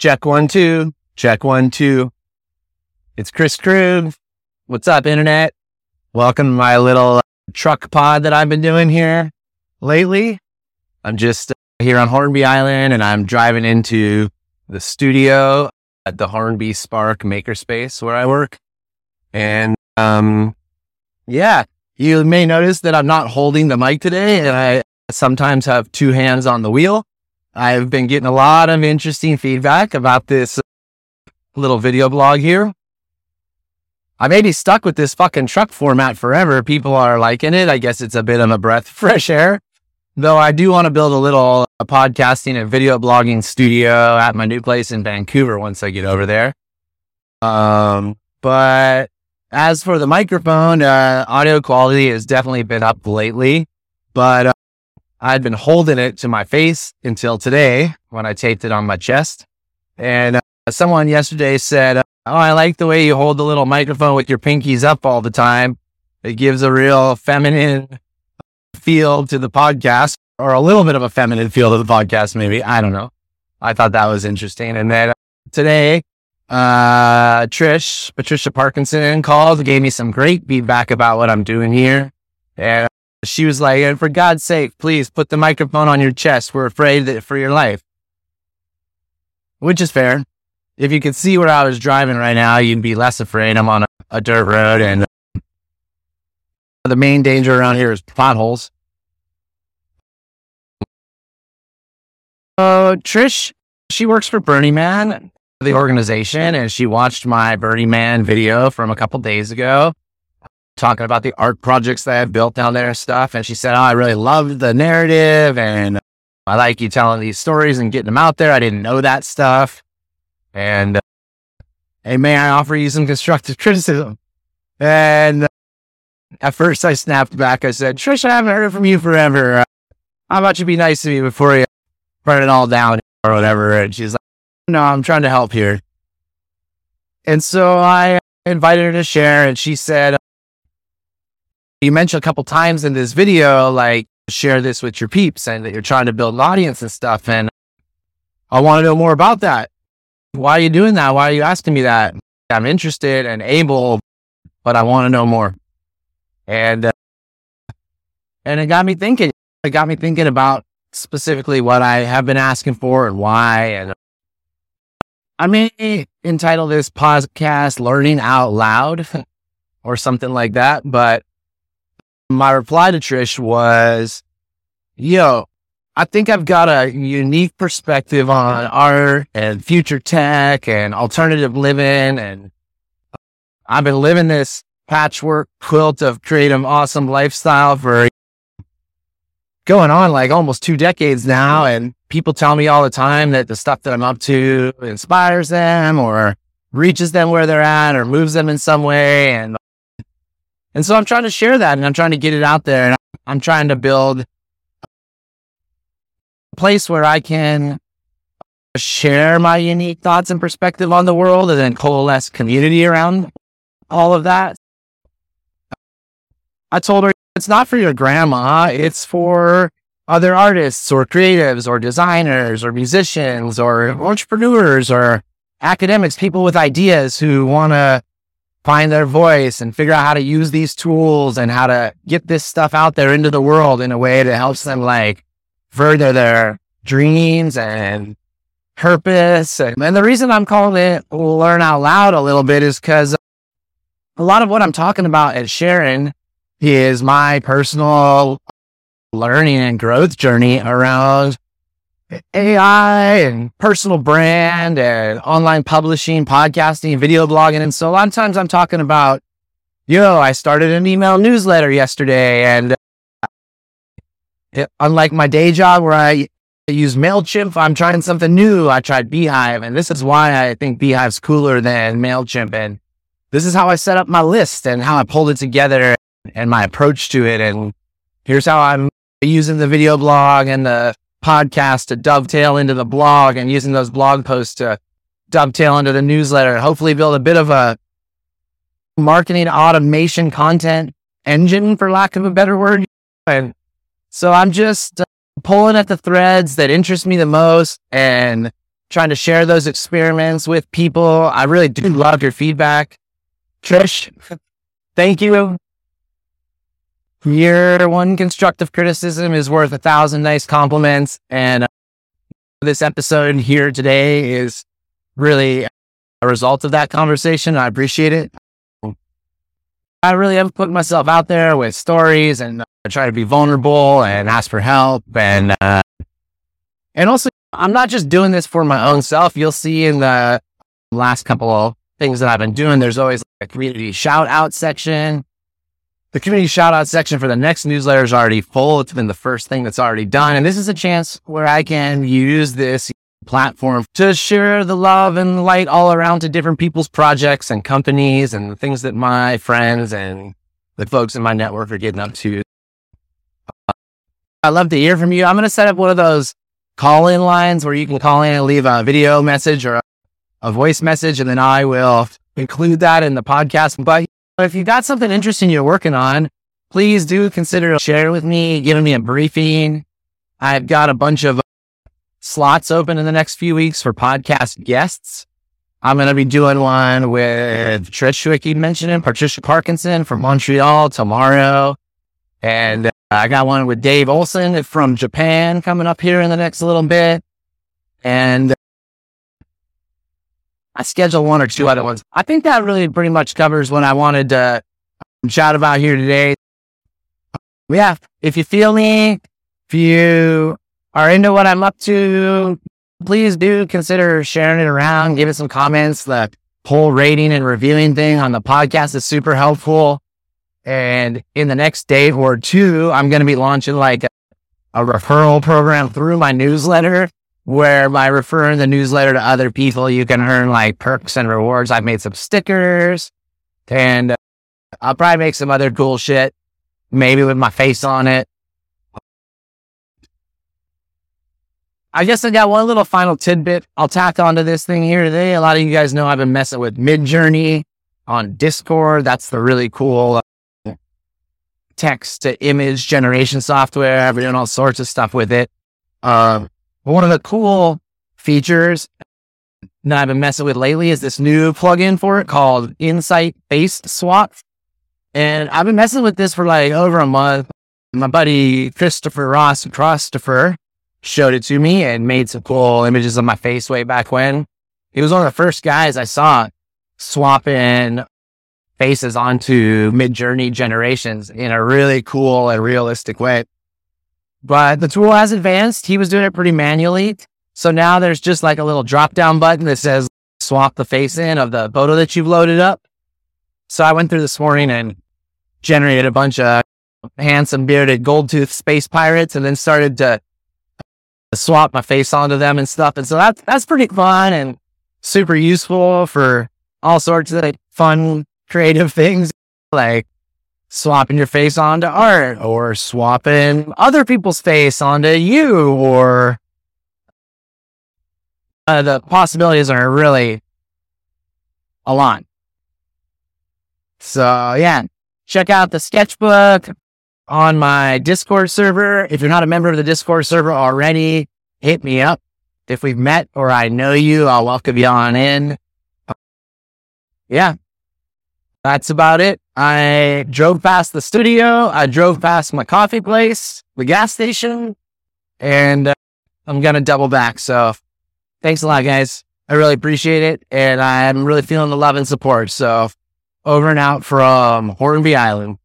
Check one, two. Check one, two. It's Kris Krug. What's up, internet? Welcome to my little uh, truck pod that I've been doing here lately. I'm just uh, here on Hornby Island and I'm driving into the studio at the Hornby Spark Makerspace where I work. And, um, yeah, you may notice that I'm not holding the mic today and I sometimes have two hands on the wheel. I've been getting a lot of interesting feedback about this little video blog here. I may be stuck with this fucking truck format forever. People are liking it. I guess it's a bit of a breath of fresh air. Though I do want to build a little a podcasting and video blogging studio at my new place in Vancouver once I get over there. Um, but as for the microphone, uh, audio quality has definitely been up lately, but uh, I'd been holding it to my face until today when I taped it on my chest. And uh, someone yesterday said, Oh, I like the way you hold the little microphone with your pinkies up all the time. It gives a real feminine feel to the podcast or a little bit of a feminine feel to the podcast, maybe. I don't know. I thought that was interesting. And then uh, today, uh, Trish, Patricia Parkinson called, gave me some great feedback about what I'm doing here. And she was like, and for God's sake, please put the microphone on your chest. We're afraid that for your life. Which is fair. If you could see where I was driving right now, you'd be less afraid. I'm on a, a dirt road and uh, the main danger around here is potholes. Uh, Trish, she works for Burning Man, the organization, and she watched my Burning Man video from a couple days ago talking about the art projects that I've built down there and stuff. And she said, Oh, I really loved the narrative and I like you telling these stories and getting them out there. I didn't know that stuff. And, uh, hey, may I offer you some constructive criticism? And uh, at first I snapped back. I said, Trish, I haven't heard from you forever. Uh, how about you be nice to me before you burn it all down or whatever? And she's like, No, I'm trying to help here. And so I invited her to share and she said, you mentioned a couple times in this video, like share this with your peeps and that you're trying to build an audience and stuff. And I want to know more about that. Why are you doing that? Why are you asking me that? I'm interested and able, but I want to know more. And, uh, and it got me thinking, it got me thinking about specifically what I have been asking for and why. And I may entitle this podcast Learning Out Loud or something like that, but my reply to Trish was, yo, I think I've got a unique perspective on art and future tech and alternative living. And I've been living this patchwork quilt of creative, awesome lifestyle for going on like almost two decades now. And people tell me all the time that the stuff that I'm up to inspires them or reaches them where they're at or moves them in some way. And and so I'm trying to share that and I'm trying to get it out there and I'm trying to build a place where I can share my unique thoughts and perspective on the world and then coalesce community around all of that. I told her it's not for your grandma, it's for other artists or creatives or designers or musicians or entrepreneurs or academics, people with ideas who want to find their voice and figure out how to use these tools and how to get this stuff out there into the world in a way that helps them like further their dreams and purpose. And, and the reason I'm calling it learn out loud a little bit is because a lot of what I'm talking about at Sharon is my personal learning and growth journey around AI and personal brand and online publishing, podcasting, video blogging. And so a lot of times I'm talking about, yo, I started an email newsletter yesterday. And uh, it, unlike my day job where I use MailChimp, I'm trying something new. I tried beehiiv. And this is why I think beehiiv's cooler than MailChimp. And this is how I set up my list and how I pulled it together and my approach to it. And here's how I'm using the video blog and the podcast to dovetail into the blog and using those blog posts to dovetail into the newsletter hopefully build a bit of a marketing automation content engine, for lack of a better word. And so I'm just uh, pulling at the threads that interest me the most and trying to share those experiments with people. I really do love your feedback. Trish, thank you. Your one constructive criticism is worth a thousand nice compliments. And uh, this episode here today is really a result of that conversation. I appreciate it. I really have put myself out there with stories and uh, try to be vulnerable and ask for help. And, uh, and also, I'm not just doing this for my own self. You'll see in the last couple of things that I've been doing, there's always a community shout out section. The community shout out section for the next newsletter is already full. It's been the first thing that's already done. And this is a chance where I can use this platform to share the love and light all around to different people's projects and companies and the things that my friends and the folks in my network are getting up to. Uh, I'd love to hear from you. I'm going to set up one of those call in lines where you can call in and leave a video message or a, a voice message, and then I will include that in the podcast. But if you got something interesting you're working on, please do consider sharing with me, giving me a briefing. I've got a bunch of uh, slots open in the next few weeks for podcast guests. I'm going to be doing one with Trish, who I keep mentioning, Patricia Parkinson from Montreal tomorrow. And uh, I got one with Dave Olson from Japan coming up here in the next little bit. And I scheduled one or two other ones. I think that really pretty much covers what I wanted to um, chat about here today. Yeah. If you feel me, if you are into what I'm up to, please do consider sharing it around, give it some comments. The whole rating and reviewing thing on the podcast is super helpful. And in the next day or two, I'm going to be launching like a, a referral program through my newsletter where by referring the newsletter to other people, you can earn like perks and rewards. I've made some stickers and uh, I'll probably make some other cool shit, maybe with my face on it. I guess I got one little final tidbit I'll tack onto this thing here today. A lot of you guys know I've been messing with Midjourney on Discord. That's the really cool uh, text to image generation software. I've been doing all sorts of stuff with it. Um, one of the cool features that I've been messing with lately is this new plugin for it called Insight Face Swap. And I've been messing with this for like over a month. My buddy Christopher Ross Christopher showed it to me and made some cool images of my face way back when. He was one of the first guys I saw swapping faces onto Midjourney generations in a really cool and realistic way. But the tool has advanced. He was doing it pretty manually. So now there's just like a little drop down button that says swap the face in of the photo that you've loaded up. So I went through this morning and generated a bunch of handsome bearded gold tooth space pirates and then started to swap my face onto them and stuff. And so that's, that's pretty fun and super useful for all sorts of like, fun, creative things like swapping your face onto art or swapping other people's face onto you or uh, the possibilities are really a lot. So yeah, check out the sketchbook, on my Discord server. If you're not a member of the Discord server already, hit me up. If we've met or I know you, I'll welcome you on in. Yeah, that's about it. I drove past the studio. I drove past my coffee place, the gas station, and uh, I'm going to double back. So thanks a lot, guys. I really appreciate it. And I'm really feeling the love and support. So over and out from Hornby Island.